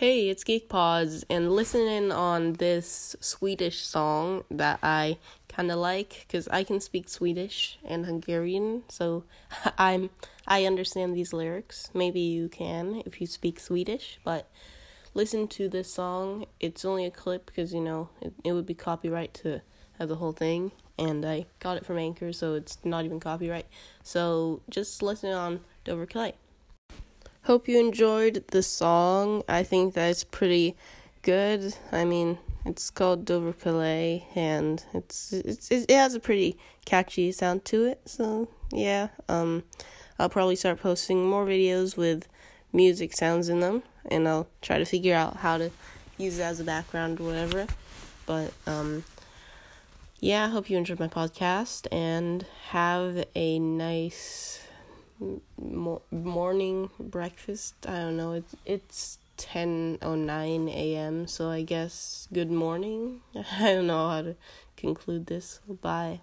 Hey, it's Geek Pods, and listening on this Swedish song that I kind of like because I can speak Swedish and Hungarian, so I'm I understand these lyrics. Maybe you can if you speak Swedish, but listen to this song. It's only a clip because you know it, it would be copyright to have the whole thing, and I got it from Anchor, so it's not even copyright. So just listen on Dover Calais. Hope you enjoyed the song. I think that's pretty good. I mean, it's called Dover Calais, and it's, it's it has a pretty catchy sound to it. So yeah, um, I'll probably start posting more videos with music sounds in them, and I'll try to figure out how to use it as a background or whatever. But um, yeah, I hope you enjoyed my podcast and have a nice morning breakfast. I don't know. It's it's ten oh nine a.m. So I guess good morning. I don't know how to conclude this. Bye.